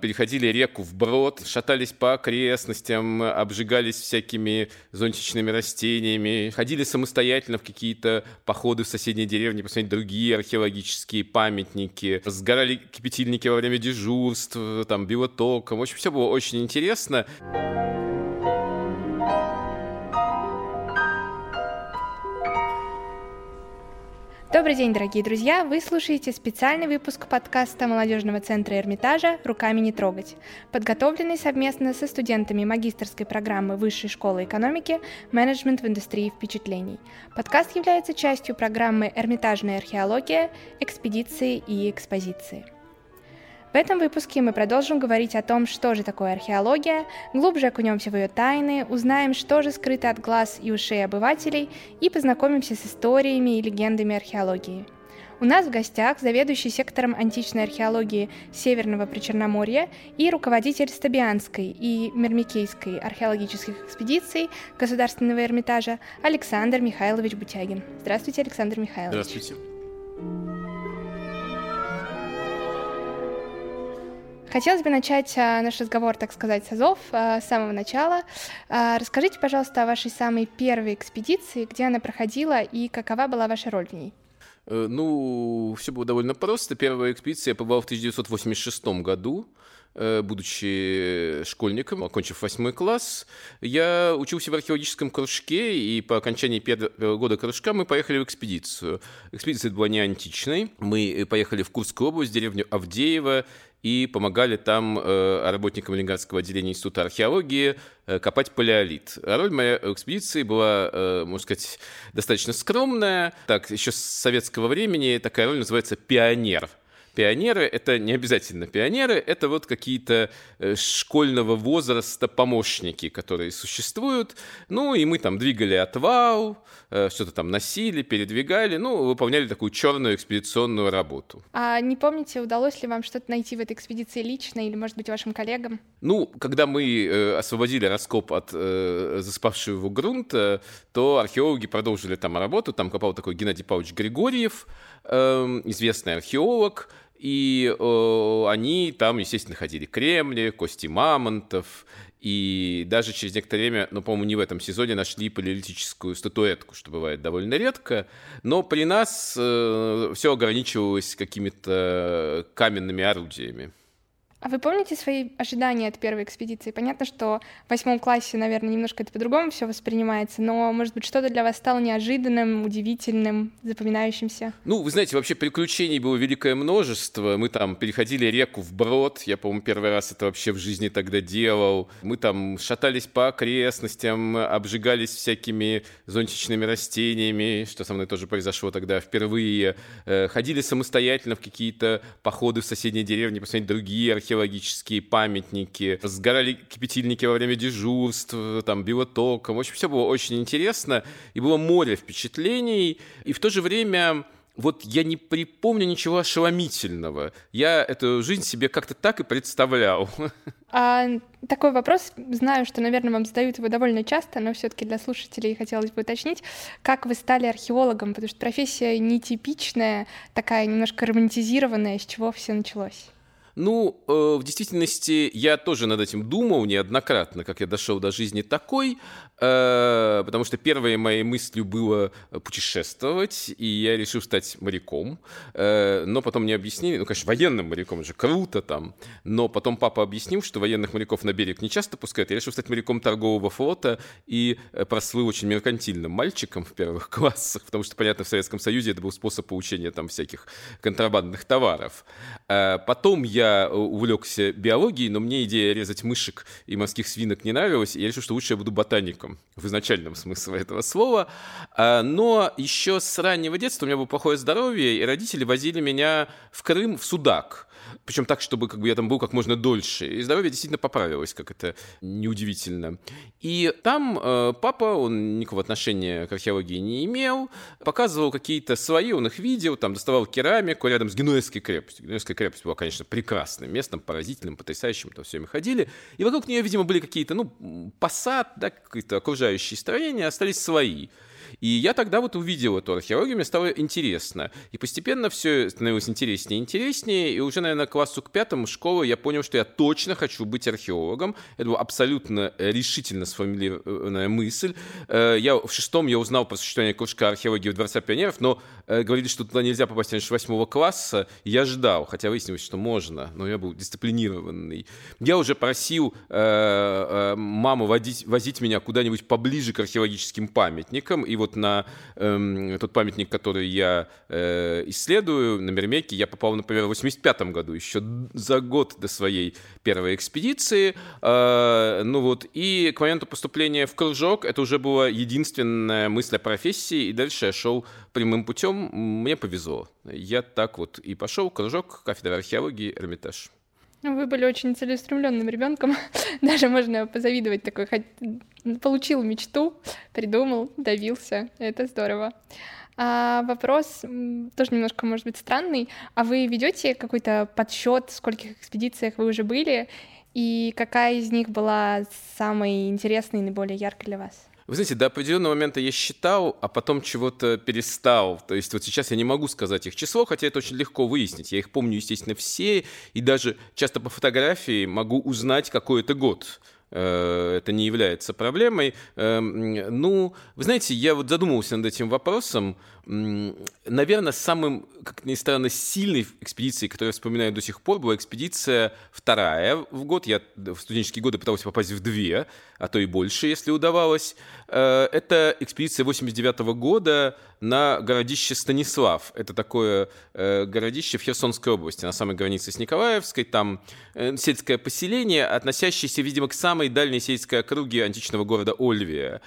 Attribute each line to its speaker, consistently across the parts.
Speaker 1: переходили реку вброд, шатались по окрестностям, обжигались всякими зонтичными растениями, ходили самостоятельно в какие-то походы в соседние деревни, посмотреть другие археологические памятники, сгорали кипятильники во время дежурств, там, биотоком. В общем, все было очень интересно.
Speaker 2: Добрый день, дорогие друзья! Вы слушаете специальный выпуск подкаста молодежного центра Эрмитажа «Руками не трогать», подготовленный совместно со студентами магистрской программы Высшей школы экономики «Менеджмент в индустрии впечатлений». Подкаст является частью программы «Эрмитажная археология. Экспедиции и экспозиции». В этом выпуске мы продолжим говорить о том, что же такое археология, глубже окунемся в ее тайны, узнаем, что же скрыто от глаз и ушей обывателей и познакомимся с историями и легендами археологии. У нас в гостях заведующий сектором античной археологии Северного Причерноморья и руководитель Стабианской и Мермикейской археологических экспедиций Государственного Эрмитажа Александр Михайлович Бутягин. Здравствуйте, Александр Михайлович.
Speaker 1: Здравствуйте.
Speaker 2: Хотелось бы начать а, наш разговор, так сказать, с азов, а, с самого начала. А, расскажите, пожалуйста, о вашей самой первой экспедиции, где она проходила и какова была ваша роль в ней?
Speaker 1: Э, ну, все было довольно просто. Первая экспедиция я побывал в 1986 году э, будучи школьником, окончив восьмой класс, я учился в археологическом кружке, и по окончании первого года кружка мы поехали в экспедицию. Экспедиция была не античной. Мы поехали в Курскую область, в деревню Авдеево, и помогали там э, работникам Ленинградского отделения Института археологии э, копать палеолит. А роль моей экспедиции была, э, можно сказать, достаточно скромная. Так, еще с советского времени такая роль называется «пионер» пионеры — это не обязательно пионеры, это вот какие-то э, школьного возраста помощники, которые существуют. Ну, и мы там двигали отвал, э, что-то там носили, передвигали, ну, выполняли такую черную экспедиционную работу.
Speaker 2: А не помните, удалось ли вам что-то найти в этой экспедиции лично или, может быть, вашим коллегам?
Speaker 1: Ну, когда мы э, освободили раскоп от э, заспавшего его грунта, то археологи продолжили там работу. Там копал такой Геннадий Павлович Григорьев, э, известный археолог, и э, они там, естественно, находили кремни, кости мамонтов, и даже через некоторое время, ну, по-моему, не в этом сезоне, нашли палеолитическую статуэтку, что бывает довольно редко. Но при нас э, все ограничивалось какими-то каменными орудиями.
Speaker 2: А вы помните свои ожидания от первой экспедиции? Понятно, что в восьмом классе, наверное, немножко это по-другому все воспринимается, но, может быть, что-то для вас стало неожиданным, удивительным, запоминающимся?
Speaker 1: Ну, вы знаете, вообще приключений было великое множество. Мы там переходили реку вброд. Я, по-моему, первый раз это вообще в жизни тогда делал. Мы там шатались по окрестностям, обжигались всякими зонтичными растениями, что со мной тоже произошло тогда впервые. Э, ходили самостоятельно в какие-то походы в соседние деревни, посмотреть другие археологии археологические памятники, сгорали кипятильники во время дежурств, там, биотоком. В общем, все было очень интересно, и было море впечатлений, и в то же время вот я не припомню ничего ошеломительного. Я эту жизнь себе как-то так и представлял.
Speaker 2: А, такой вопрос, знаю, что, наверное, вам задают его довольно часто, но все-таки для слушателей хотелось бы уточнить, как вы стали археологом, потому что профессия нетипичная, такая немножко романтизированная, с чего все началось?
Speaker 1: Ну, э, в действительности я тоже над этим думал неоднократно, как я дошел до жизни такой, э, потому что первой моей мыслью было путешествовать, и я решил стать моряком. Э, но потом мне объяснили, ну, конечно, военным моряком же круто там, но потом папа объяснил, что военных моряков на берег не часто пускают. Я решил стать моряком торгового флота и э, прослыл очень меркантильным мальчиком в первых классах, потому что, понятно, в Советском Союзе это был способ получения там всяких контрабандных товаров. Э, потом я я увлекся биологией, но мне идея резать мышек и морских свинок не нравилась, и я решил, что лучше я буду ботаником в изначальном смысле этого слова. А, но еще с раннего детства у меня было плохое здоровье, и родители возили меня в Крым в Судак причем так, чтобы как бы я там был как можно дольше. И здоровье действительно поправилось, как это неудивительно. И там э, папа, он никакого отношения к археологии не имел, показывал какие-то свои, он их видел, там доставал керамику рядом с Генуэзской крепостью. Генуэзская крепость была, конечно, прекрасным местом, поразительным, потрясающим, там все мы ходили. И вокруг нее, видимо, были какие-то, ну, посад, да, какие-то окружающие строения, остались свои. И я тогда вот увидел эту археологию, мне стало интересно. И постепенно все становилось интереснее и интереснее, и уже, наверное, к классу к пятому школы я понял, что я точно хочу быть археологом. Это была абсолютно решительно сформулированная мысль. Э, я в шестом я узнал про существование кружка археологии в Дворца пионеров, но э, говорили, что туда нельзя попасть раньше восьмого класса. Я ждал, хотя выяснилось, что можно, но я был дисциплинированный. Я уже просил э, маму водить, возить меня куда-нибудь поближе к археологическим памятникам, и вот на э, тот памятник, который я э, исследую, на Мермеке, я попал, например, в 85 году, еще за год до своей первой экспедиции. Э, ну вот, и к моменту поступления в кружок это уже была единственная мысль о профессии, и дальше я шел прямым путем. Мне повезло. Я так вот и пошел кружок кафедры археологии Эрмитаж.
Speaker 2: Ну, вы были очень целеустремленным ребенком. Даже можно позавидовать такой, получил мечту, придумал, добился. Это здорово. А вопрос тоже немножко, может быть, странный. А вы ведете какой-то подсчет, в скольких экспедициях вы уже были, и какая из них была самой интересной и наиболее яркой для вас?
Speaker 1: Вы знаете, до определенного момента я считал, а потом чего-то перестал. То есть вот сейчас я не могу сказать их число, хотя это очень легко выяснить. Я их помню, естественно, все, и даже часто по фотографии могу узнать, какой это год. Э, это не является проблемой. Эм, ну, вы знаете, я вот задумывался над этим вопросом. Наверное, самым, как ни странно, сильной экспедицией, которую я вспоминаю до сих пор, была экспедиция вторая в год. Я в студенческие годы пытался попасть в две, а то и больше, если удавалось. Э, это экспедиция 89 года на городище Станислав. Это такое э, городище в Херсонской области, на самой границе с Николаевской. Там сельское поселение, относящееся, видимо, к самому самой дальней сельской округе античного города Ольвия.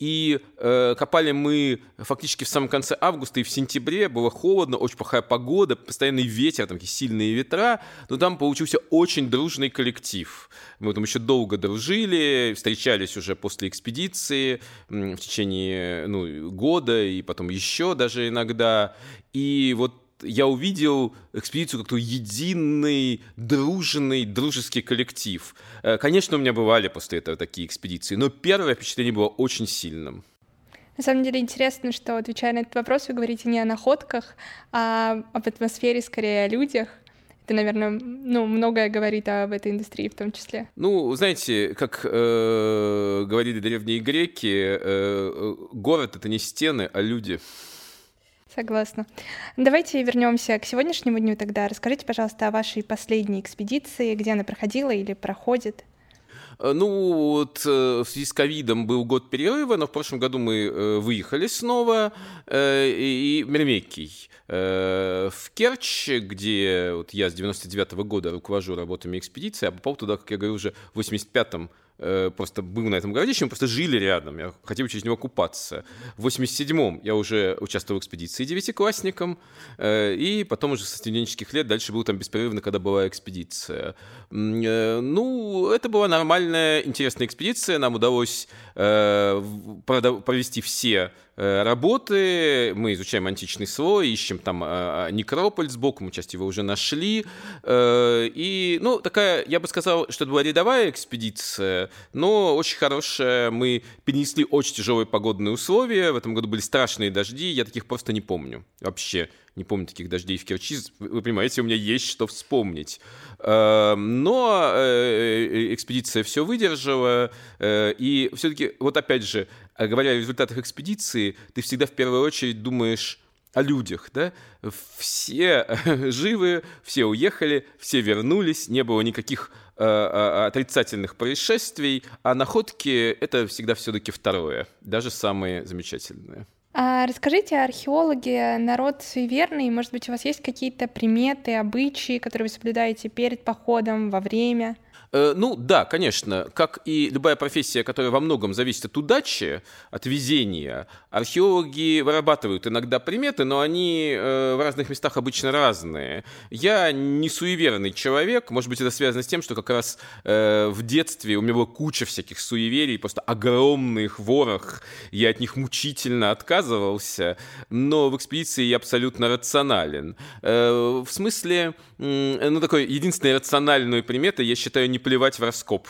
Speaker 1: И э, копали мы фактически в самом конце августа и в сентябре. Было холодно, очень плохая погода, постоянный ветер, там сильные ветра. Но там получился очень дружный коллектив. Мы там еще долго дружили, встречались уже после экспедиции в течение ну, года и потом еще даже иногда. И вот я увидел экспедицию как то единый, дружный, дружеский коллектив. Э, конечно, у меня бывали после этого такие экспедиции, но первое впечатление было очень сильным.
Speaker 2: На самом деле интересно, что, отвечая на этот вопрос, вы говорите не о находках, а об атмосфере, скорее о людях. Это, наверное, ну, многое говорит об этой индустрии в том числе.
Speaker 1: Ну, знаете, как э, говорили древние греки, э город — это не стены, а люди.
Speaker 2: Согласна. Давайте вернемся к сегодняшнему дню тогда. Расскажите, пожалуйста, о вашей последней экспедиции, где она проходила или проходит.
Speaker 1: Э, ну, вот э, в связи с ковидом был год перерыва, но в прошлом году мы э, выехали снова, и Мермекий. В Керчь, где вот я с 99 -го года руковожу работами экспедиции, а попал туда, как я говорю, уже в 85-м Э, просто был на этом городище, мы просто жили рядом, я хотел через него купаться. В 87-м я уже участвовал в экспедиции девятиклассником, э, и потом уже со студенческих лет дальше был там беспрерывно, когда была экспедиция. Э, ну, это была нормальная, интересная экспедиция, нам удалось провести все работы, мы изучаем античный слой, ищем там а, некрополь сбоку, мы часть его уже нашли, и, ну, такая, я бы сказал, что это была рядовая экспедиция, но очень хорошая. Мы перенесли очень тяжелые погодные условия. В этом году были страшные дожди. Я таких просто не помню. Вообще не помню таких дождей в Керчи. Вы понимаете, у меня есть что вспомнить. Эм, но э, э, экспедиция все выдержала. Э, и все-таки, вот опять же, говоря о результатах экспедиции, ты всегда в первую очередь думаешь о людях, да? Все живы, все уехали, все вернулись, не было никаких отрицательных происшествий, а находки — это всегда все-таки второе, даже самые замечательные.
Speaker 2: А расскажите, археологи народ суеверный, может быть, у вас есть какие-то приметы, обычаи, которые вы соблюдаете перед походом, во время?
Speaker 1: Э, ну да, конечно, как и любая профессия, которая во многом зависит от удачи, от везения, археологи вырабатывают иногда приметы, но они э, в разных местах обычно разные. Я не суеверный человек, может быть, это связано с тем, что как раз э, в детстве у меня была куча всяких суеверий, просто огромный их ворох, я от них мучительно отказывался, но в экспедиции я абсолютно рационален. В смысле, ну такой единственной рациональной приметой я считаю предпочитаю не плевать в раскоп.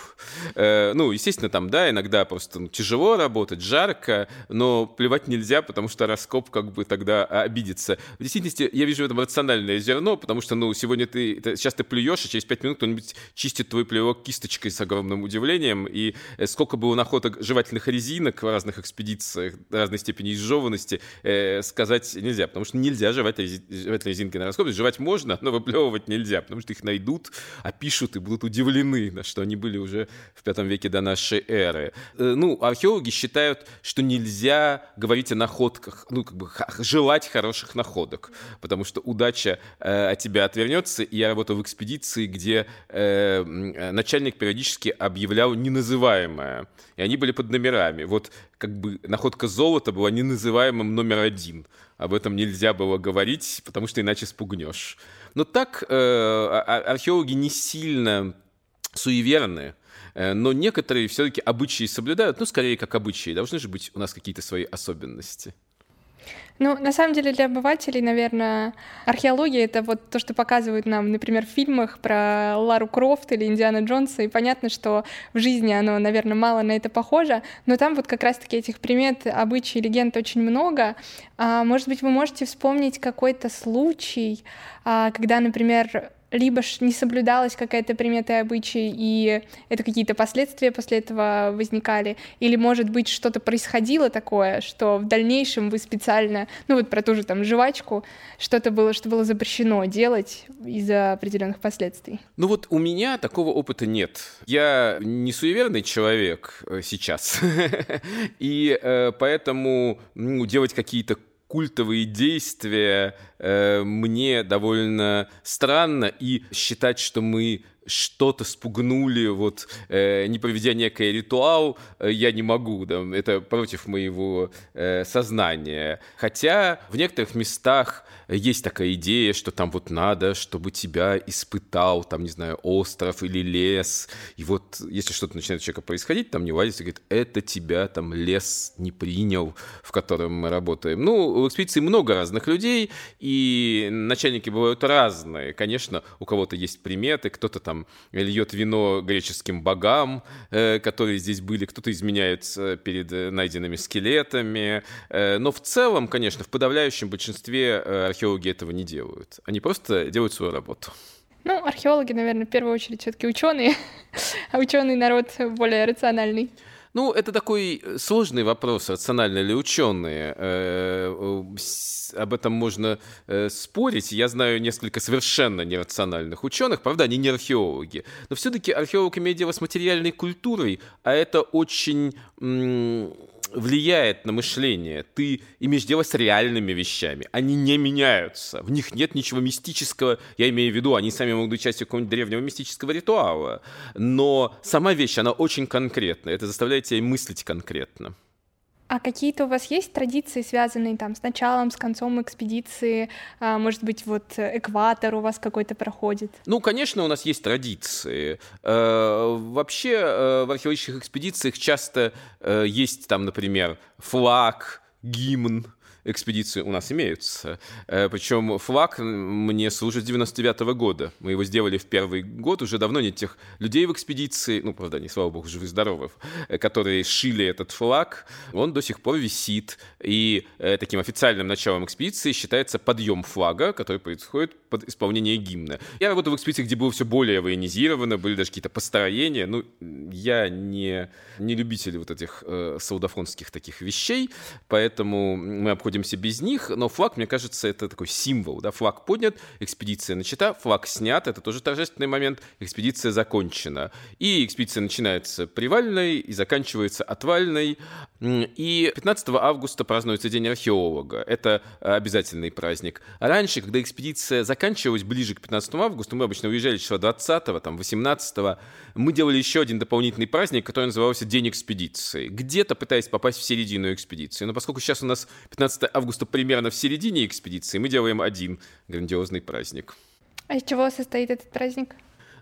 Speaker 1: Э, ну, естественно, там, да, иногда просто ну, тяжело работать, жарко, но плевать нельзя, потому что раскоп как бы тогда обидится. В действительности, я вижу в этом рациональное зерно, потому что, ну, сегодня ты, сейчас ты плюешь, и через пять минут кто-нибудь чистит твой плевок кисточкой с огромным удивлением, и э, сколько было находок жевательных резинок в разных экспедициях, разной степени изжеванности, э, сказать нельзя, потому что нельзя жевать, жевать резинки на раскоп. Жевать можно, но выплевывать нельзя, потому что их найдут, опишут и будут удивлены, на что они были уже в пятом веке до нашей эры. Э, ну, археологи считают, что нельзя говорить о находках, ну, как бы желать хороших находок, потому что удача э, от тебя отвернется. И я работал в экспедиции, где э, начальник периодически объявлял неназываемое, и они были под номерами. Вот как бы находка золота была неназываемым номер один. Об этом нельзя было говорить, потому что иначе спугнешь. Но так э, археологи не сильно суеверны, э, но некоторые все-таки обычаи соблюдают, ну, скорее, как обычаи. Должны же быть у нас какие-то свои особенности.
Speaker 2: Ну, на самом деле, для обывателей, наверное, археология — это вот то, что показывают нам, например, в фильмах про Лару Крофт или Индиана Джонса, и понятно, что в жизни оно, наверное, мало на это похоже, но там вот как раз-таки этих примет, обычаи, легенд очень много. А, может быть, вы можете вспомнить какой-то случай, а, когда, например, либо ж не соблюдалась какая-то примета и обычай, и это какие-то последствия после этого возникали, или, может быть, что-то происходило такое, что в дальнейшем вы специально, ну вот про ту же там жвачку, что-то было, что было запрещено делать из-за определенных последствий.
Speaker 1: Ну вот у меня такого опыта нет. Я не суеверный человек э, сейчас, и э, поэтому ну, делать какие-то культовые действия э, мне довольно странно, и считать, что мы что-то спугнули, вот, э, не проведя некий ритуал, э, я не могу, да, это против моего э, сознания. Хотя в некоторых местах есть такая идея, что там вот надо, чтобы тебя испытал, там, не знаю, остров или лес, и вот если что-то начинает у человека происходить, там не валится, говорит, это тебя там лес не принял, в котором мы работаем. Ну, в экспедиции много разных людей, и начальники бывают разные. Конечно, у кого-то есть приметы, кто-то там там льет вино греческим богам, э, которые здесь были, кто-то изменяется перед э, найденными скелетами. Э, но в целом, конечно, в подавляющем большинстве археологи этого не делают. Они просто делают свою работу.
Speaker 2: Ну, археологи, наверное, в первую очередь все-таки ученые, а ученый народ более рациональный.
Speaker 1: Ну, это такой э, сложный вопрос, рационально ли ученые. Э, об этом можно э, спорить. Я знаю несколько совершенно нерациональных ученых, правда, они не археологи. Но все-таки археолог имеет дело с материальной культурой, а это очень влияет на мышление. Ты имеешь дело с реальными вещами. Они не меняются. В них нет ничего мистического. Я имею в виду, они сами могут быть частью какого-нибудь древнего мистического ритуала. Но сама вещь, она очень конкретная. Это заставляет тебя мыслить конкретно.
Speaker 2: А какие-то у вас есть традиции, связанные там с началом, с концом экспедиции? А, может быть, вот экватор у вас какой-то проходит?
Speaker 1: Ну, конечно, у нас есть традиции. Э, вообще э, в археологических экспедициях часто э, есть там, например, флаг, гимн, экспедиции у нас имеются. Э, Причем флаг мне служит с 99 -го года. Мы его сделали в первый год. Уже давно нет тех людей в экспедиции, ну, правда, не слава богу, живы-здоровы, э, которые шили этот флаг. Он до сих пор висит. И э, таким официальным началом экспедиции считается подъем флага, который происходит под исполнение гимна. Я работал в экспедиции, где было все более военизировано, были даже какие-то построения. Ну, я не, не любитель вот этих э, саудафонских таких вещей, поэтому мы обходим обходимся без них, но флаг, мне кажется, это такой символ, да, флаг поднят, экспедиция начата, флаг снят, это тоже торжественный момент, экспедиция закончена. И экспедиция начинается привальной и заканчивается отвальной, и 15 августа празднуется День археолога, это обязательный праздник. А раньше, когда экспедиция заканчивалась ближе к 15 августа, мы обычно уезжали числа 20 там, 18 мы делали еще один дополнительный праздник, который назывался День экспедиции, где-то пытаясь попасть в середину экспедиции. Но поскольку сейчас у нас 15 15 августа примерно в середине экспедиции мы делаем один грандиозный праздник.
Speaker 2: А из чего состоит этот праздник?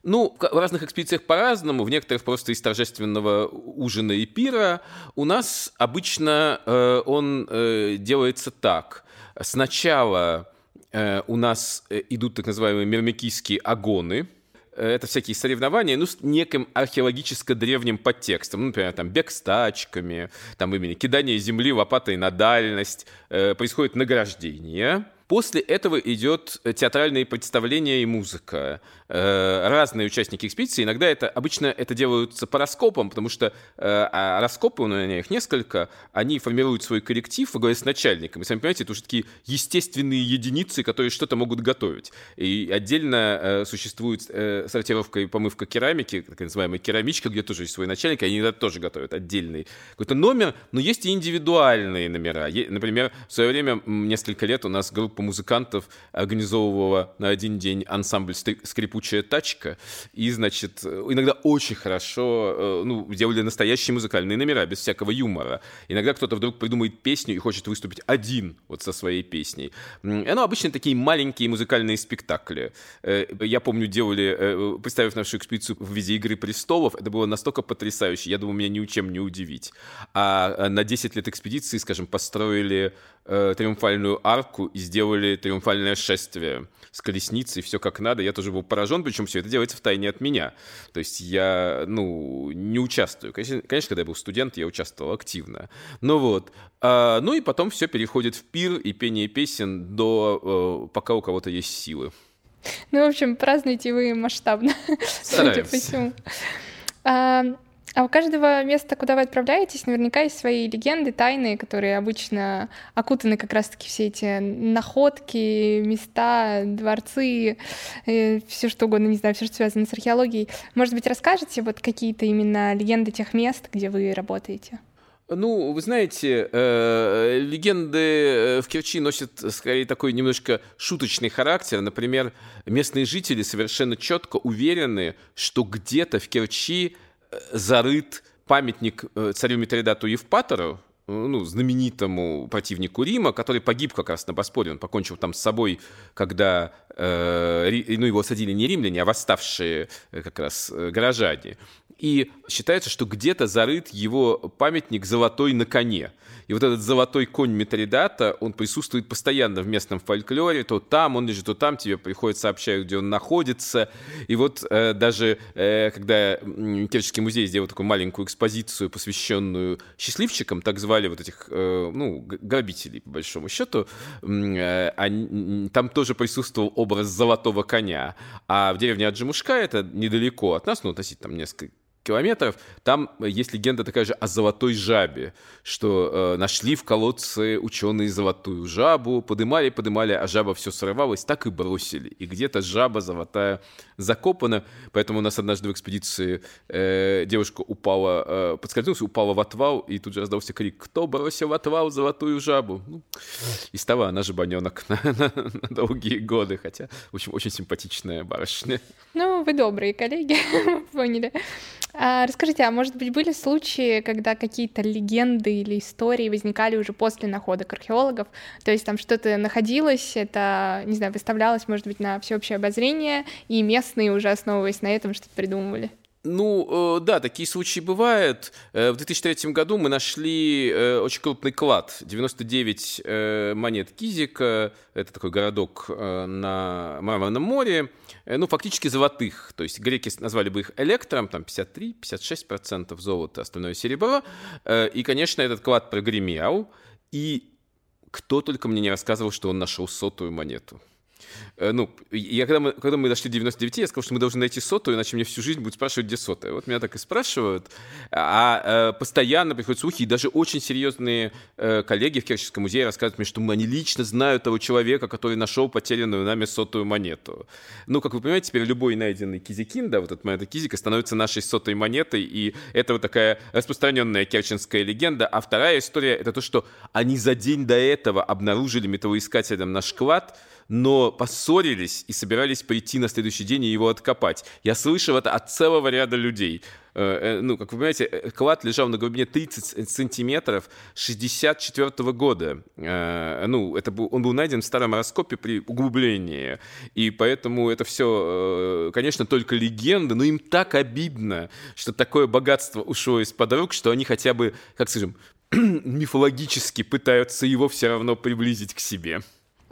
Speaker 1: Ну, в разных экспедициях по-разному, в некоторых просто из торжественного ужина и пира. У нас обычно э, он э, делается так. Сначала э, у нас э, идут так называемые мирмикийские агоны – это всякие соревнования, ну, с неким археологическо-древним подтекстом. Ну, например, там, бег с тачками, там, именно кидание земли лопатой на дальность, э, происходит награждение – После этого идет театральные представления и музыка. Э, разные участники экспедиции. Иногда это обычно это делаются по раскопам, потому что э, а раскопы, у меня их несколько, они формируют свой коллектив во главе с начальником. И сами понимаете, это уже такие естественные единицы, которые что-то могут готовить. И отдельно э, существует сортировка и помывка керамики, так называемая керамичка, где тоже есть свой начальник, и они иногда тоже готовят отдельный какой-то номер, но есть и индивидуальные номера. Например, в свое время, несколько лет у нас группа группа музыкантов организовывала на один день ансамбль «Скрипучая тачка», и, значит, иногда очень хорошо, э, ну, делали настоящие музыкальные номера, без всякого юмора. Иногда кто-то вдруг придумает песню и хочет выступить один вот со своей песней. И оно обычно такие маленькие музыкальные спектакли. Э, я помню, делали, э, представив нашу экспедицию в виде «Игры престолов», это было настолько потрясающе, я думаю, меня ничем не удивить. А на 10 лет экспедиции, скажем, построили э, триумфальную арку и сделали триумфальное шествие с колесницей, все как надо. Я тоже был поражен, причем все это делается в тайне от меня. То есть я, ну, не участвую. Конечно, конечно когда я был студент, я участвовал активно. Ну вот. А, ну и потом все переходит в пир и пение песен до э, пока у кого-то есть силы.
Speaker 2: Ну, в общем, празднуете вы масштабно, по всему. А, у каждого места, куда вы отправляетесь, наверняка есть свои легенды, тайны, которые обычно окутаны как раз-таки все эти находки, места, дворцы, э, все что угодно, не знаю, все, что связано с археологией. Может быть, расскажете вот какие-то именно легенды тех мест, где вы работаете?
Speaker 1: Ну, вы знаете, э, легенды э, в Керчи носят скорее такой немножко шуточный характер. Например, местные жители совершенно четко уверены, что где-то в Керчи зарыт памятник э, царю Митридату Евпатору, э, ну, знаменитому противнику Рима, который погиб как раз на Боспоре. Он покончил там с собой, когда э, ну, его садили не римляне, а восставшие э, как раз горожане. И считается, что где-то зарыт его памятник золотой на коне. И вот этот золотой конь Митридата, он присутствует постоянно в местном фольклоре. То там он лежит, то там тебе приходят сообщают, где он находится. И вот э, даже э, когда Керченский музей сделал такую маленькую экспозицию, посвященную счастливчикам, так звали вот этих, э, ну, грабителей, по большому счету, э, они, там тоже присутствовал образ золотого коня. А в деревне Аджимушка, это недалеко от нас, ну, относительно там несколько километров, там есть легенда такая же о золотой жабе, что э, нашли в колодце ученые золотую жабу, подымали, подымали, а жаба все срывалась, так и бросили. И где-то жаба золотая закопана, поэтому у нас однажды в экспедиции э, девушка упала, э, подскользнулась, упала в отвал, и тут же раздался крик, кто бросил в отвал золотую жабу? Ну, и стала она жабаненок на, на, на долгие годы, хотя, в общем, очень симпатичная барышня.
Speaker 2: Ну, вы добрые коллеги, поняли. А, расскажите, а может быть были случаи, когда какие-то легенды или истории возникали уже после находок археологов? То есть там что-то находилось, это, не знаю, выставлялось, может быть, на всеобщее обозрение, и местные уже основываясь на этом что-то придумывали?
Speaker 1: Ну, э, да, такие случаи бывают. Э, в 2003 году мы нашли э, очень крупный клад. 99 монет Кизика. Это такой городок на Мраморном море. Ну, фактически золотых. То есть греки назвали бы их электром, там 53-56% золота, остальное серебро. И, конечно, этот клад прогремел. И кто только мне не рассказывал, что он нашел сотую монету. Э, ну, я когда мы, когда мы дошли до 99, я сказал, что мы должны найти сотую, иначе мне всю жизнь будут спрашивать, где сотая. Вот меня так и спрашивают. А, а постоянно приходят слухи, и даже очень серьезные э, коллеги в Керченском музее рассказывают мне, что они лично знают того человека, который нашел потерянную нами сотую монету. Ну, как вы понимаете, теперь любой найденный кизикин, да, вот эта монета кизика, становится нашей сотой монетой, и это вот такая распространенная керченская легенда. А вторая история — это то, что они за день до этого обнаружили металлоискателем наш клад, но поссорились и собирались прийти на следующий день и его откопать. Я слышал это от целого ряда людей. Э, э, ну, как вы понимаете, э, клад лежал на глубине 30 сантиметров 64 -го года. Ну, это был, он был найден в старом раскопе при углублении. И поэтому это все, конечно, только легенда, но им так обидно, что такое богатство ушло из-под рук, что они хотя бы, как скажем, мифологически пытаются его все равно приблизить к себе.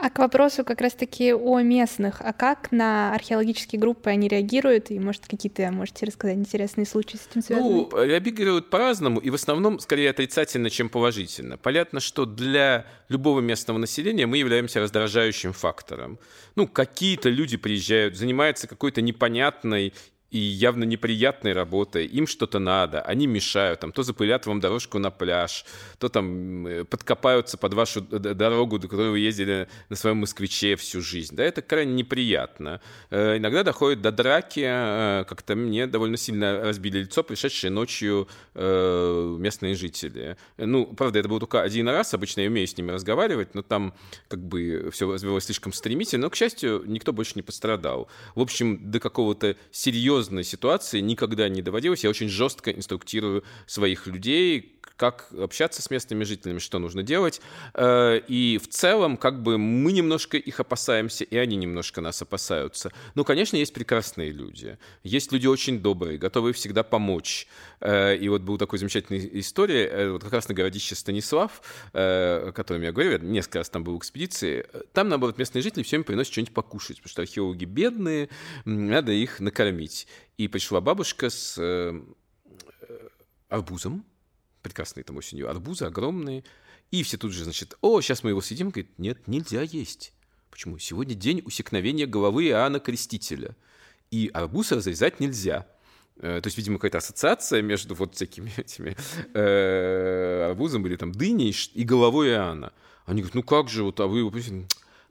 Speaker 2: А к вопросу как раз-таки о местных. А как на археологические группы они реагируют? И, может, какие-то можете рассказать интересные случаи с этим связаны?
Speaker 1: Ну, реагируют по-разному, и в основном скорее отрицательно, чем положительно. Понятно, что для любого местного населения мы являемся раздражающим фактором. Ну, какие-то люди приезжают, занимаются какой-то непонятной и явно неприятной работой, им что-то надо, они мешают, там, то запылят вам дорожку на пляж, то там э, подкопаются под вашу дорогу, до которой вы ездили на своем москвиче всю жизнь. Да, это крайне неприятно. Э, иногда доходит до драки, э, как-то мне довольно сильно разбили лицо пришедшие ночью местные жители. Ну, правда, это был только один раз, обычно я умею с ними разговаривать, но там как бы все развивалось слишком стремительно, но, к счастью, никто больше не пострадал. В общем, до какого-то серьезного серьезной ситуации никогда не доводилось. Я очень жестко инструктирую своих людей, как общаться с местными жителями, что нужно делать. Э, и в целом, как бы мы немножко их опасаемся, и они немножко нас опасаются. Ну, конечно, есть прекрасные люди. Есть люди очень добрые, готовые всегда помочь. Э, и вот был такой замечательная история, э, вот как раз на городище Станислав, о котором я говорю, я несколько раз там был в экспедиции. Там, наоборот, местные жители все время приносят что-нибудь покушать, потому что археологи бедные, надо их накормить. И пришла бабушка с арбузом, прекрасные там осенью арбузы, огромные. И все тут же, значит, о, сейчас мы его съедим. Говорит, нет, нельзя есть. Почему? Сегодня день усекновения головы Иоанна Крестителя. И арбуз разрезать нельзя. Э, то есть, видимо, какая-то ассоциация между вот всякими этими э, арбузом или там дыней и головой Иоанна. Они говорят, ну как же, вот, а вы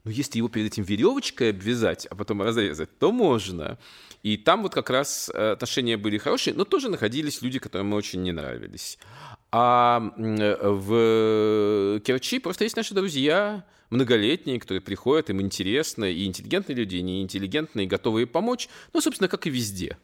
Speaker 1: ну, если его перед этим веревочкой обвязать, а потом разрезать, то можно. И там вот как раз э, отношения были хорошие, но тоже находились люди, которым очень не нравились. А в Керчи просто есть наши друзья, многолетние, которые приходят, им интересно, и интеллигентные люди, и неинтеллигентные, готовые помочь, ну, собственно, как и везде.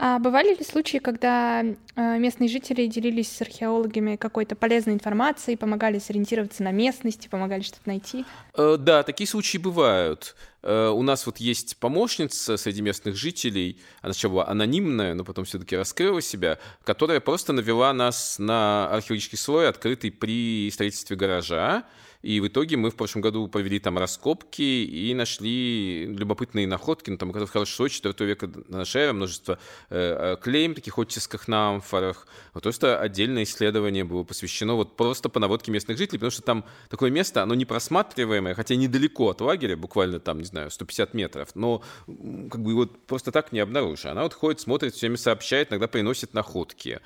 Speaker 2: А бывали ли случаи, когда э, местные жители делились с археологами какой-то полезной информацией, помогали сориентироваться на местности, помогали что-то найти?
Speaker 1: Э, да, такие случаи бывают. Э, у нас вот есть помощница среди местных жителей, она сначала была анонимная, но потом все-таки раскрыла себя, которая просто навела нас на археологический слой, открытый при строительстве гаража. И в итоге мы в прошлом году провели там раскопки и нашли любопытные находки, ну, там, в хороший слой 4 века нашей эры, множество э, э, клейм таких оттисках на амфорах. Вот просто отдельное исследование было посвящено вот просто по наводке местных жителей, потому что там такое место, оно не просматриваемое, хотя недалеко от лагеря, буквально там, не знаю, 150 метров, но как бы вот просто так не обнаружишь. Она вот ходит, смотрит, все время сообщает, иногда приносит находки.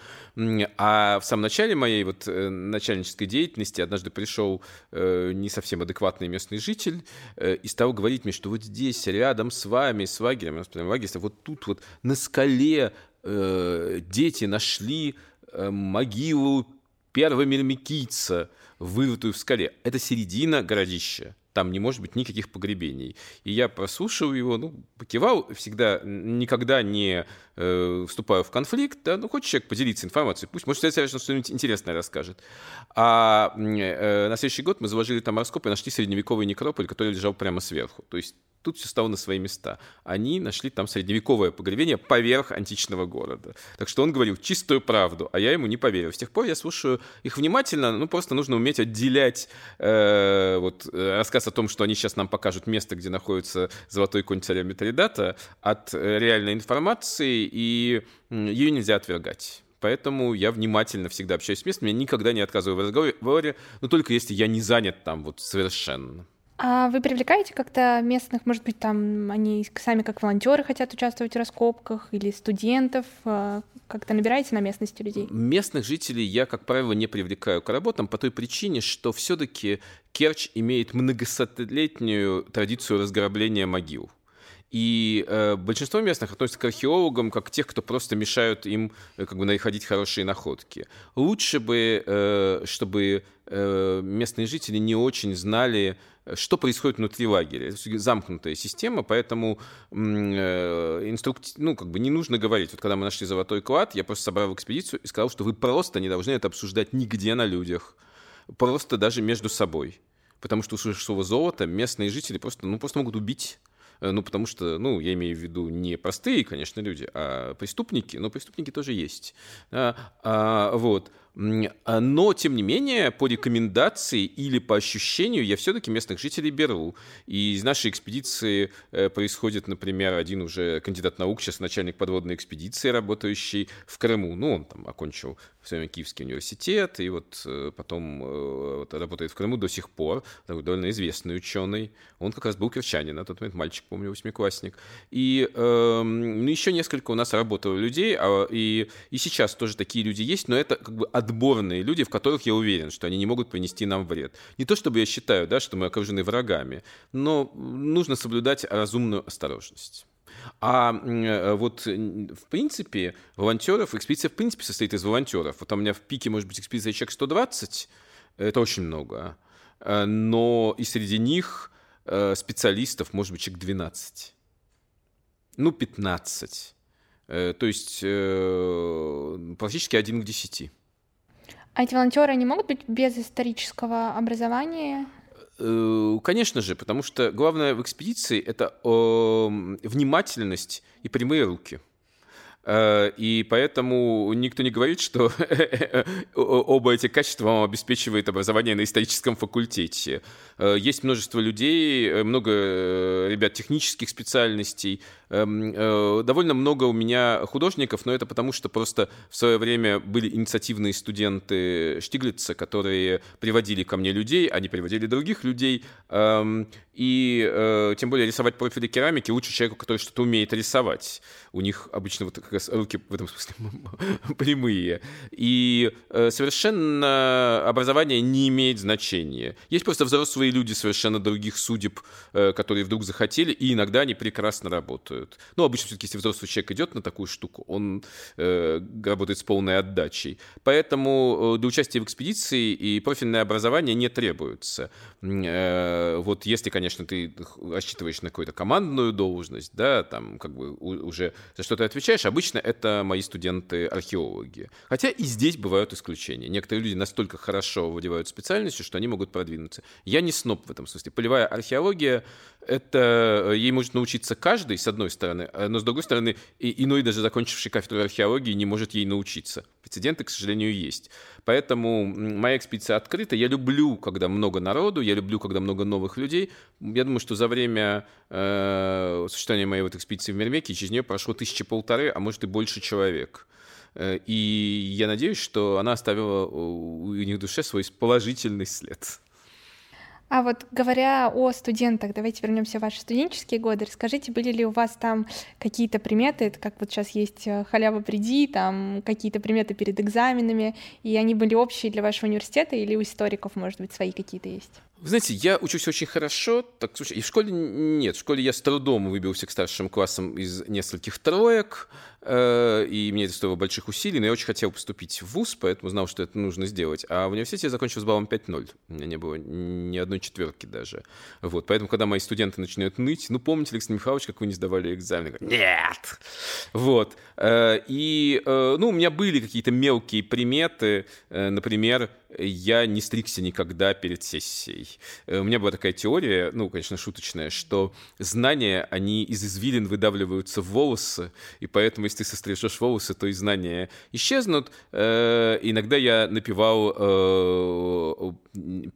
Speaker 1: А в самом начале моей вот э, начальнической деятельности однажды пришел э, Э, не совсем адекватный местный житель э, и стал говорить мне, что вот здесь, рядом с вами, с лагерем, воспитательным лагерем, вот тут вот на скале э, дети нашли могилу первого мирмикийца, вырытую в скале. Это середина городища там не может быть никаких погребений. И я прослушал его, ну, покивал, всегда, никогда не э, вступаю в конфликт, да, ну, хочет человек поделиться информацией, пусть, может, совершенно что-нибудь интересное расскажет. А э, на следующий год мы заложили там раскоп и нашли средневековый некрополь, который лежал прямо сверху. То есть тут все стало на свои места. Они нашли там средневековое погребение поверх античного города. Так что он говорил чистую правду, а я ему не поверил. С тех пор я слушаю их внимательно, ну просто нужно уметь отделять э, вот, э, рассказ о том, что они сейчас нам покажут место, где находится золотой конь царя Митридата, от э, реальной информации, и ее нельзя отвергать. Поэтому я внимательно всегда общаюсь с местными, я никогда не отказываю в разговоре, но только если я не занят там вот совершенно.
Speaker 2: А вы привлекаете как-то местных, может быть, там они сами как волонтеры хотят участвовать в раскопках или студентов? А, как-то набираете на местности людей?
Speaker 1: Местных жителей я, как правило, не привлекаю к работам по той причине, что все-таки Керчь имеет многосотлетнюю традицию разграбления могил. И э, большинство местных относятся к археологам как к тех, кто просто мешают им э, как бы находить хорошие находки. Лучше бы, э, чтобы э, местные жители не очень знали, что происходит внутри лагеря. Это замкнутая система, поэтому э, инструк... ну, как бы не нужно говорить. Вот когда мы нашли золотой клад, я просто собрал экспедицию и сказал, что вы просто не должны это обсуждать нигде на людях. Просто даже между собой. Потому что, услышав слово золото, местные жители просто, ну, просто могут убить Э, ну, потому что, ну, я имею в виду не простые, конечно, люди, а преступники, но преступники тоже есть. А, а, вот. А, но, тем не менее, по рекомендации или по ощущению я все-таки местных жителей беру. И из нашей экспедиции э, происходит, например, один уже кандидат наук, сейчас начальник подводной экспедиции, работающий в Крыму. Ну, он там окончил в свое время Киевский университет, и вот э, потом э, вот, работает в Крыму до сих пор. Довольно известный ученый. Он как раз был кирчанин, на тот момент мальчик, помню, восьмиклассник. И э, еще несколько у нас работало людей, а, и, и сейчас тоже такие люди есть, но это как бы отборные люди, в которых я уверен, что они не могут принести нам вред. Не то чтобы я считаю, да, что мы окружены врагами, но нужно соблюдать разумную осторожность. А э, вот, в принципе, волонтеров, экспедиция, в принципе, состоит из волонтеров. Вот у меня в пике, может быть, экспедиция человек 120, это очень много. Э, но и среди них э, специалистов, может быть, человек 12. Ну, 15. То есть практически один к десяти.
Speaker 2: А эти волонтеры не могут быть без исторического образования?
Speaker 1: Э, конечно же, потому что главное в экспедиции это внимательность и прямые руки. Э, и поэтому никто не говорит, что оба эти качества вам обеспечивает образование на историческом факультете. Э, есть множество людей, много ребят технических специальностей, Эм, э, довольно много у меня художников, но это потому, что просто в свое время были инициативные студенты Штиглица, которые приводили ко мне людей, они приводили других людей, эм, и э, тем более рисовать профили керамики лучше человеку, который что-то умеет рисовать. У них обычно вот руки в этом смысле прямые. И э, совершенно образование не имеет значения. Есть просто взрослые люди совершенно других судеб, которые вдруг захотели, и иногда они прекрасно работают. Ну, обычно все-таки, если взрослый человек идет на такую штуку, он э, работает с полной отдачей. Поэтому э, для участия в экспедиции и профильное образование не требуется. Э, вот если, конечно, ты рассчитываешь на какую-то командную должность, да, там как бы уже за что ты отвечаешь, обычно это мои студенты-археологи. Хотя и здесь бывают исключения. Некоторые люди настолько хорошо владевают специальностью, что они могут продвинуться. Я не сноб в этом смысле. Полевая археология это э, ей может научиться каждый, с одной стороны, э, но с другой стороны, и, иной даже закончивший кафедру археологии не может ей научиться. Прецеденты, к сожалению, есть. Поэтому моя экспедиция открыта. Я люблю, когда много народу, я люблю, когда много новых людей. Я думаю, что за время э, существования моей вот экспедиции в Мермеке через нее прошло тысячи полторы, а может и больше человек. Э, и я надеюсь, что она оставила у них в душе свой положительный след.
Speaker 2: А вот говоря о студентах, давайте вернемся в ваши студенческие годы. Расскажите, были ли у вас там какие-то приметы, это как вот сейчас есть э, халява приди, там какие-то приметы перед экзаменами, и они были общие для вашего университета или у историков, может быть, свои какие-то есть?
Speaker 1: Вы знаете, я учусь очень хорошо, так, слушай, и в школе нет, в школе я с трудом выбился к старшим классам из нескольких троек, и мне это стоило больших усилий, но я очень хотел поступить в ВУЗ, поэтому знал, что это нужно сделать. А в университете я закончил с баллом 5.0, у меня не было ни одной четверки даже. Вот, поэтому, когда мои студенты начинают ныть, ну, помните, Александр Михайлович, как вы не сдавали экзамен? Нет! Вот, э, и, э, ну, у меня были какие-то мелкие приметы, э, например, я не стригся никогда перед сессией. Э, у меня была такая теория, ну, конечно, шуточная, что знания, они из извилин выдавливаются в волосы, и поэтому, если ты сострижешь волосы, то и знания исчезнут. Э, иногда я напевал э,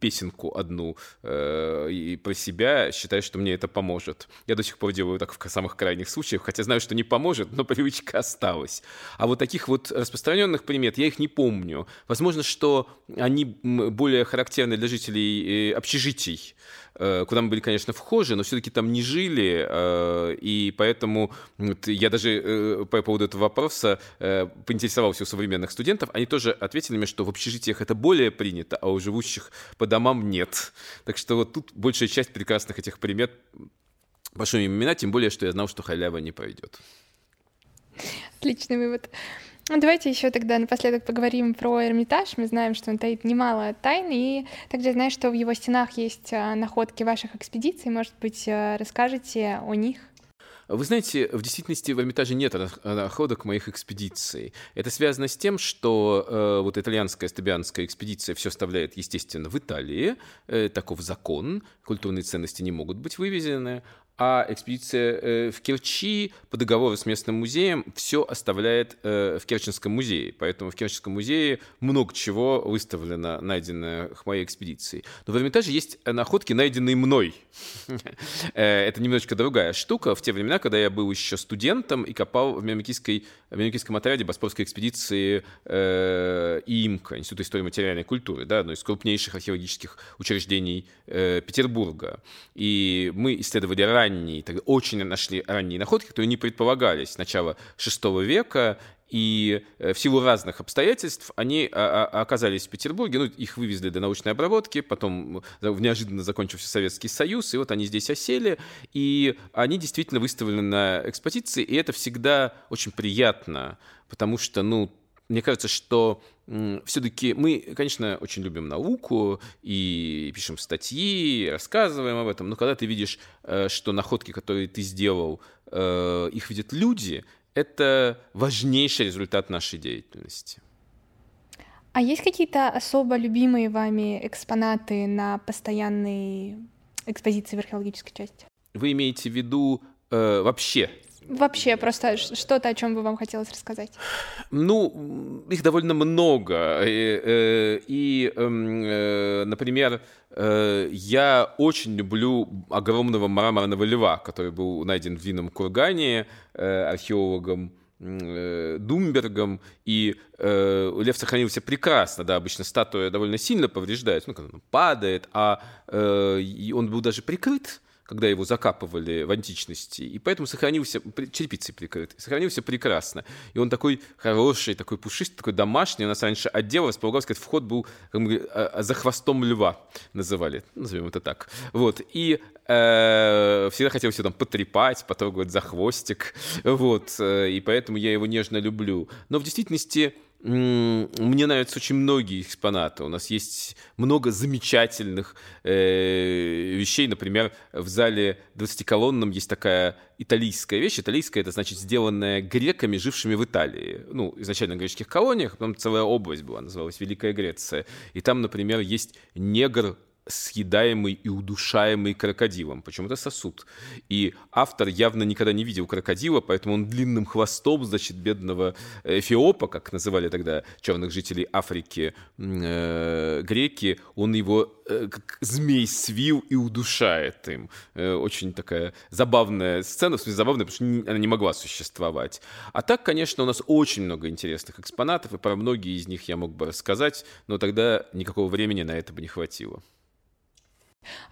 Speaker 1: песенку одну и про себя, считая, что мне это поможет. Я до сих пор делаю так в самых крайних случаях, хотя знаю, что не поможет, но привычка осталась. А вот таких вот распространенных примет я их не помню. Возможно, что они более характерны для жителей э, общежитий, э, куда мы были, конечно, вхожи, но все-таки там не жили, э, и поэтому я даже по поводу этого вопроса поинтересовался у современных студентов, они тоже ответили мне, что в общежитиях это более принято, а у живущих по домам нет. Так что вот тут большая часть прекрасных этих примет пошли имена, тем более, что я знал, что халява не пройдет.
Speaker 2: Отличный вывод. Ну, давайте еще тогда напоследок поговорим про Эрмитаж. Мы знаем, что он таит немало тайн, и также знаю, что в его стенах есть а, находки ваших экспедиций. Может быть, а, расскажете о них?
Speaker 1: Вы знаете, в действительности в Эрмитаже нет находок моих экспедиций. Это связано с тем, что э, вот итальянская стабианская экспедиция все оставляет, естественно, в Италии. Э, таков закон. Культурные ценности не могут быть вывезены. А экспедиция э, в Керчи по договору с местным музеем все оставляет э, в Керченском музее. Поэтому в Керченском музее много чего выставлено, найденное в моей экспедиции. Но в Эрмитаже есть находки, найденные мной. Это немножечко другая штука. В те времена, когда я был еще студентом и копал в Мемикийском отряде Боспорской экспедиции э, ИИМКа, Института истории материальной культуры, да, одно из крупнейших археологических учреждений Петербурга. И мы исследовали ранние, очень нашли ранние находки, которые не предполагались начала VI века, и э, в силу разных обстоятельств они а, а, оказались в Петербурге, ну, их вывезли до научной обработки, потом э, неожиданно закончился Советский Союз, и вот они здесь осели, и они действительно выставлены на экспозиции, и это всегда очень приятно, потому что, ну, мне кажется, что все-таки мы, конечно, очень любим науку и пишем статьи, рассказываем об этом, но когда ты видишь, э, что находки, которые ты сделал, э, их видят люди, это важнейший результат нашей деятельности.
Speaker 2: А есть какие-то особо любимые вами экспонаты на постоянной экспозиции в археологической части?
Speaker 1: Вы имеете в виду э, вообще
Speaker 2: Вообще, просто что-то, о чем бы вам хотелось рассказать?
Speaker 1: Ну, их довольно много. И, э, эм, э, например, э, я очень люблю огромного мраморного льва, который был найден в Винном кургане археологом Думбергом, и лев сохранился прекрасно, да, обычно статуя довольно сильно повреждается, ну, когда он падает, а он был даже прикрыт когда его закапывали в античности, и поэтому сохранился, черепицей прикрыт, сохранился прекрасно. И он такой хороший, такой пушистый, такой домашний. У нас раньше отдел располагался, сказать, вход был как бы, а, а, за хвостом льва, называли, назовем это так. Вот, и э, всегда хотел все там потрепать, потрогать за хвостик, вот, э, и поэтому я его нежно люблю. Но в действительности мне нравятся очень многие экспонаты. У нас есть много замечательных э, вещей. Например, в зале 20-колонном есть такая италийская вещь. Италийская — это значит сделанная греками, жившими в Италии. Ну, изначально в греческих колониях, потом целая область была, называлась Великая Греция. И там, например, есть негр съедаемый и удушаемый крокодилом. Почему это сосуд? И автор явно никогда не видел крокодила, поэтому он длинным хвостом, значит, бедного Эфиопа, как называли тогда черных жителей Африки э, греки, он его э, как змей свил и удушает им. Э, очень такая забавная сцена, в смысле забавная, потому что она не могла существовать. А так, конечно, у нас очень много интересных экспонатов, и про многие из них я мог бы рассказать, но тогда никакого времени на это бы не хватило.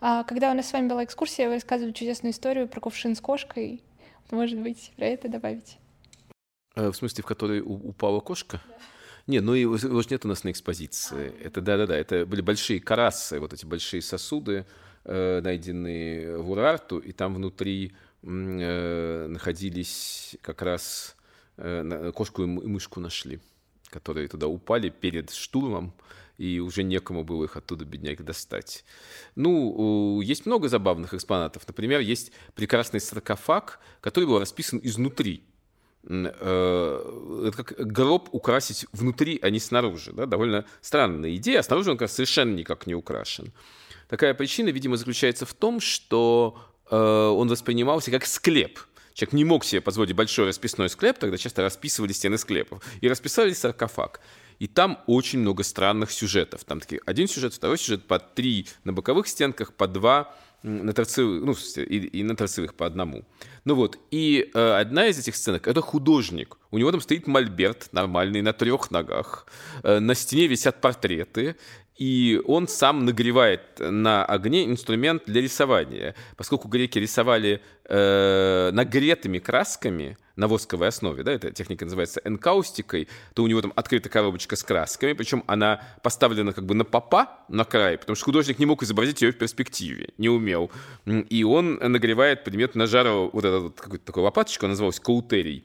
Speaker 2: А, когда у нас с вами была экскурсия, вы рассказывали чудесную историю про кувшин с кошкой. Может быть, про это добавить?
Speaker 1: А, в смысле, в которой упала кошка? Да. Не, ну его, его же нет у нас на экспозиции. А. Это да-да-да, это были большие карасы, вот эти большие сосуды, э, найденные в Урарту, и там внутри э, находились как раз э, кошку и мышку нашли, которые туда упали перед штурмом и уже некому было их оттуда, бедняк, достать. Ну, есть много забавных экспонатов. Например, есть прекрасный саркофаг, который был расписан изнутри. Э, это как гроб украсить внутри, а не снаружи. Да? Довольно странная идея, а снаружи он как раз совершенно никак не украшен. Такая причина, видимо, заключается в том, что э, он воспринимался как склеп – Человек не мог себе позволить большой расписной склеп, тогда часто расписывали стены склепов. И расписали саркофаг. И там очень много странных сюжетов. Там такие один сюжет, второй сюжет, по три на боковых стенках, по два на торцевых, ну, и, и на торцевых по одному. Ну вот, и э, одна из этих сценок — это художник. У него там стоит мольберт нормальный на трех ногах. Э, на стене висят портреты и он сам нагревает на огне инструмент для рисования. Поскольку греки рисовали э, нагретыми красками на восковой основе, да, эта техника называется энкаустикой, то у него там открыта коробочка с красками, причем она поставлена как бы на попа, на край, потому что художник не мог изобразить ее в перспективе, не умел. И он нагревает предмет на жару, вот этот вот какой-то такой лопаточку, называлась каутерий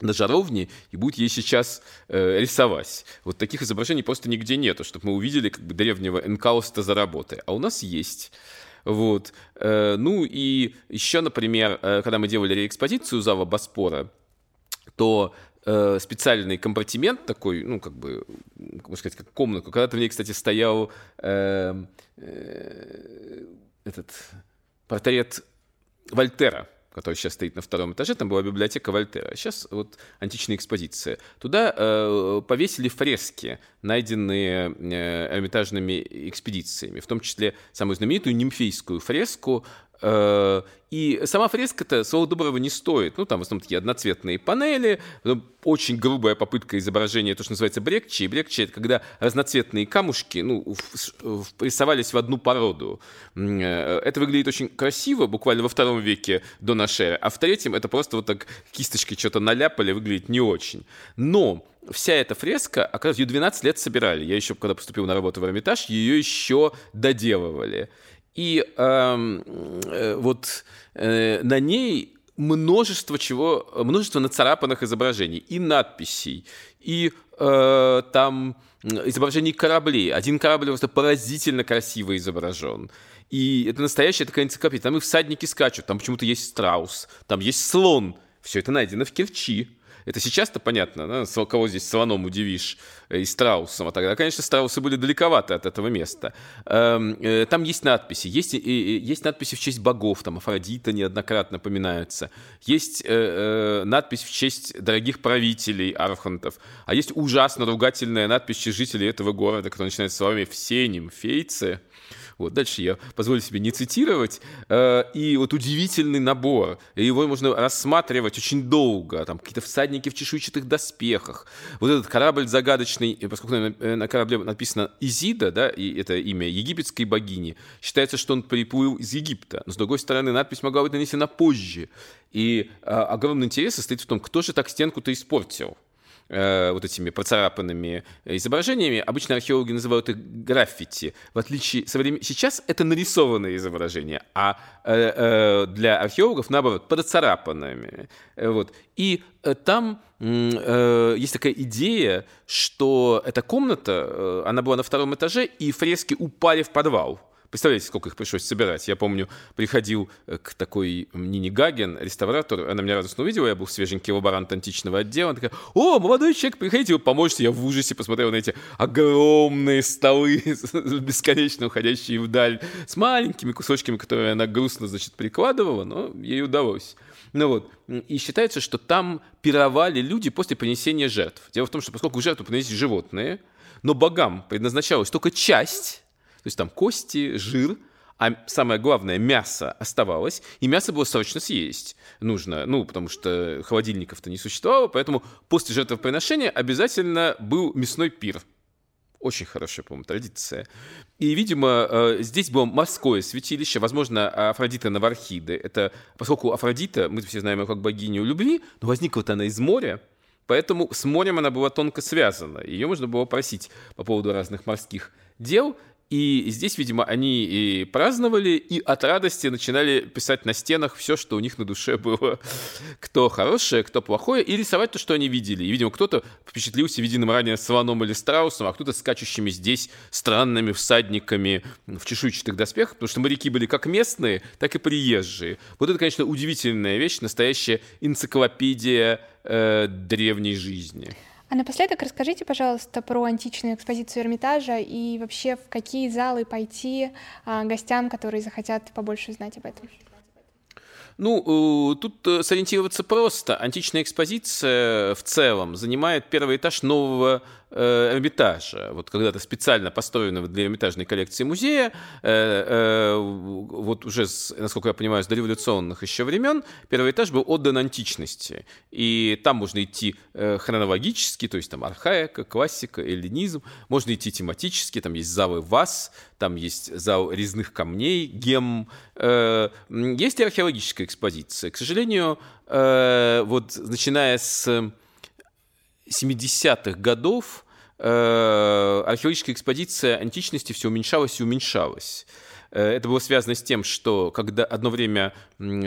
Speaker 1: на жаровне и будет ей сейчас э, рисовать. Вот таких изображений просто нигде нету, чтобы мы увидели как бы древнего энкауста за работой. А у нас есть. Вот. Э, ну и еще, например, э, когда мы делали реэкспозицию зала Боспора, то э, специальный компартимент такой, ну, как бы, можно сказать, как комнатку. Когда-то в ней, кстати, стоял э, э, этот портрет Вольтера, который сейчас стоит на втором этаже, там была библиотека Вольтера. Сейчас вот античная экспозиция. Туда э, повесили фрески, найденные э, эрмитажными экспедициями, в том числе самую знаменитую нимфейскую фреску и сама фреска-то, слова доброго, не стоит. Ну, там в основном такие одноцветные панели, очень грубая попытка изображения, то, что называется брекчи. И брекчи — это когда разноцветные камушки ну, прессовались в одну породу. Э, это выглядит очень красиво, буквально во втором веке до нашей эры. А в третьем это просто вот так кисточкой что-то наляпали, выглядит не очень. Но вся эта фреска, оказывается, ее 12 лет собирали. Я еще, когда поступил на работу в Эрмитаж, ее еще доделывали. И эм, э, вот э, на ней множество чего, множество нацарапанных изображений и надписей, и э, там изображений кораблей. Один корабль просто поразительно красиво изображен. И это настоящая такая энциклопедия. Там и всадники скачут, там почему-то есть страус, там есть слон. Все это найдено в Керчи. Это сейчас-то понятно, да? кого здесь слоном удивишь э, и страусом. А тогда, конечно, страусы были далековаты от этого места. Эм, э, там есть надписи. Есть, есть надписи в честь богов. Там Афродита неоднократно поминаются. Есть э, надпись в честь дорогих правителей архантов. А есть ужасно ругательная надпись жителей этого города, которая начинается словами «все нимфейцы». Вот, дальше я позволю себе не цитировать. Э, и вот удивительный набор. Его можно рассматривать очень долго. Там какие-то всадники в чешуйчатых доспехах. Вот этот корабль загадочный, поскольку на корабле написано Изида, да, и это имя египетской богини, считается, что он приплыл из Египта. Но, с другой стороны, надпись могла быть нанесена позже. И а, огромный интерес состоит в том, кто же так стенку-то испортил э, вот этими процарапанными изображениями. Обычно археологи называют их граффити. В отличие современ... сейчас это нарисованные изображения, а э, э, для археологов наоборот процарапанными. Э, вот. И там есть такая идея, что эта комната, она была на втором этаже, и фрески упали в подвал. Представляете, сколько их пришлось собирать? Я помню, приходил э, к такой Нине Гаген, реставратор, она меня радостно увидела, я был свеженький лаборант античного отдела, она такая, о, молодой человек, приходите, вы поможете. Я в ужасе посмотрел на эти огромные столы, бесконечно уходящие вдаль, с маленькими кусочками, которые она грустно, значит, прикладывала, но ей удалось. Ну вот, и считается, что там пировали люди после принесения жертв. Дело в том, что поскольку жертву принесли животные, но богам предназначалась только часть то есть там кости, жир, а самое главное, мясо оставалось, и мясо было срочно съесть нужно, ну, потому что холодильников-то не существовало, поэтому после жертвоприношения обязательно был мясной пир. Очень хорошая, по-моему, традиция. И, видимо, э, здесь было морское святилище, возможно, Афродита Навархиды. Это, поскольку Афродита, мы все знаем ее как богиню любви, но возникла-то она из моря, поэтому с морем она была тонко связана. Ее можно было просить по поводу разных морских дел, и здесь, видимо, они и праздновали, и от радости начинали писать на стенах все, что у них на душе было. Кто хорошее, кто плохое, и рисовать то, что они видели. И, видимо, кто-то впечатлился виденным ранее слоном или страусом, а кто-то скачущими здесь странными всадниками в чешуйчатых доспехах, потому что моряки были как местные, так и приезжие. Вот это, конечно, удивительная вещь, настоящая энциклопедия э, древней жизни.
Speaker 2: А напоследок расскажите, пожалуйста, про античную экспозицию Эрмитажа и вообще в какие залы пойти а, гостям, которые захотят побольше знать об этом.
Speaker 1: Ну, э, тут э, сориентироваться просто. Античная экспозиция в целом занимает первый этаж нового э, Эрмитажа, вот когда-то специально построенного для Эрмитажной коллекции музея, э, э, вот уже, насколько я понимаю, с дореволюционных еще времен, первый этаж был отдан античности. И там можно идти э, хронологически, то есть там архаика, классика, эллинизм, можно идти тематически, там есть залы ВАС, там есть зал резных камней, гем, есть и археологическая экспозиция. К сожалению, вот начиная с 70-х годов э, археологическая экспозиция античности все уменьшалась и уменьшалась. Э, это было связано с тем, что когда одно время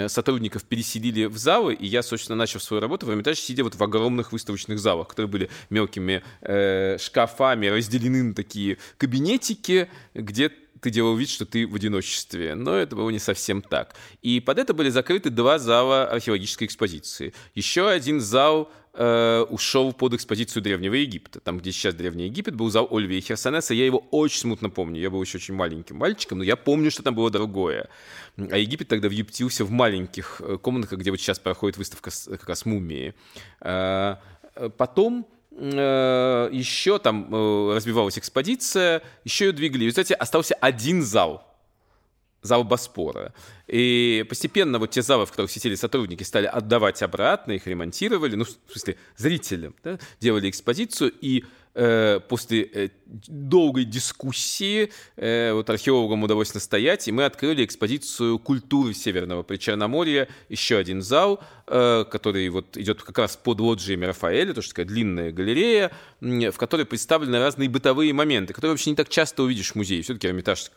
Speaker 1: сотрудников переселили в залы, и я, собственно, начал свою работу в Эрмитаже, сидя вот в огромных выставочных залах, которые были мелкими э, шкафами, разделены на такие кабинетики, где ты делал вид, что ты в одиночестве. Но это было не совсем так. И под это были закрыты два зала археологической экспозиции. Еще один зал э, ушел под экспозицию Древнего Египта. Там, где сейчас Древний Египет, был зал Ольви и Херсонеса. Я его очень смутно помню. Я был еще очень маленьким мальчиком, но я помню, что там было другое. А Египет тогда въептился в маленьких э, комнатах, где вот сейчас проходит выставка как раз мумии. Э, потом э, еще там развивалась экспозиция, еще ее двигали. И, кстати, остался один зал зал Боспора. И постепенно вот те залы, в которых сидели сотрудники, стали отдавать обратно, их ремонтировали, ну, в смысле, зрителям, да, делали экспозицию, и э, после э, долгой дискуссии э, вот археологам удалось настоять, и мы открыли экспозицию культуры Северного Причерноморья, еще один зал, который вот идет как раз под лоджиями Рафаэля, то, что такая длинная галерея, в которой представлены разные бытовые моменты, которые вообще не так часто увидишь в музее. Все-таки Эрмитаж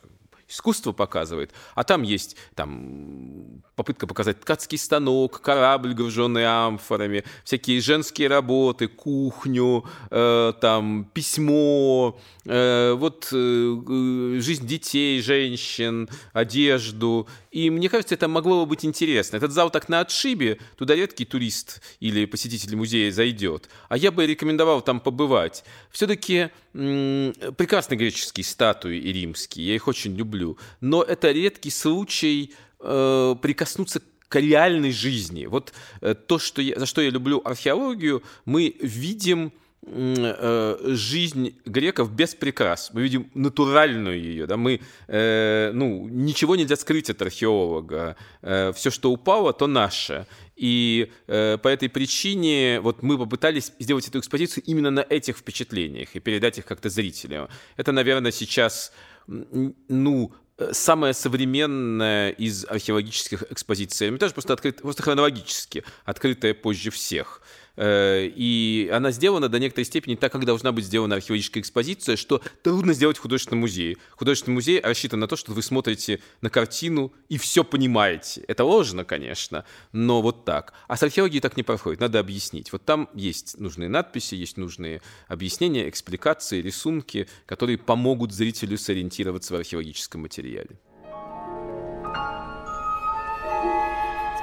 Speaker 1: искусство показывает, а там есть там попытка показать ткацкий станок, корабль, груженный амфорами, всякие женские работы, кухню, э, там письмо, э, вот э, э жизнь детей, женщин, одежду. И мне кажется, это могло бы быть интересно. Этот зал так на отшибе, туда редкий турист или посетитель музея зайдет. А я бы рекомендовал там побывать. Все-таки прекрасные греческие статуи и римские, я их очень люблю. Но это редкий случай э, прикоснуться к реальной жизни. Вот э, то, что я, за что я люблю археологию, мы видим э, жизнь греков без прикрас. Мы видим натуральную ее. Да? Мы, э, ну, ничего нельзя скрыть от археолога. Э, все, что упало, то наше. И э, по этой причине вот мы попытались сделать эту экспозицию именно на этих впечатлениях и передать их как-то зрителям. Это, наверное, сейчас ну, Э, самая современная из археологических экспозиций Эрмитаж, просто, открыт, просто хронологически, открытая позже всех. Э, и она сделана до некоторой степени так, как должна быть сделана археологическая экспозиция, что трудно сделать в художественном музее. Художественный музей рассчитан на то, что вы смотрите на картину и все понимаете. Это ложно, конечно, но вот так. А с археологией так не проходит, надо объяснить. Вот там есть нужные надписи, есть нужные объяснения, экспликации, рисунки, которые помогут зрителю сориентироваться в археологическом материале.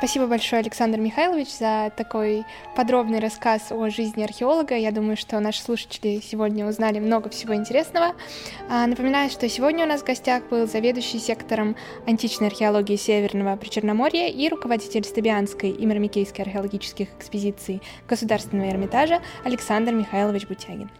Speaker 2: Спасибо большое, Александр Михайлович, за такой подробный рассказ о жизни археолога. Я думаю, что наши слушатели сегодня узнали много всего интересного. А, напоминаю, что сегодня у нас в гостях был заведующий сектором античной археологии Северного Причерноморья и руководитель Стабианской и Мирмикейской археологических экспедиций Государственного Эрмитажа Александр Михайлович Бутягин.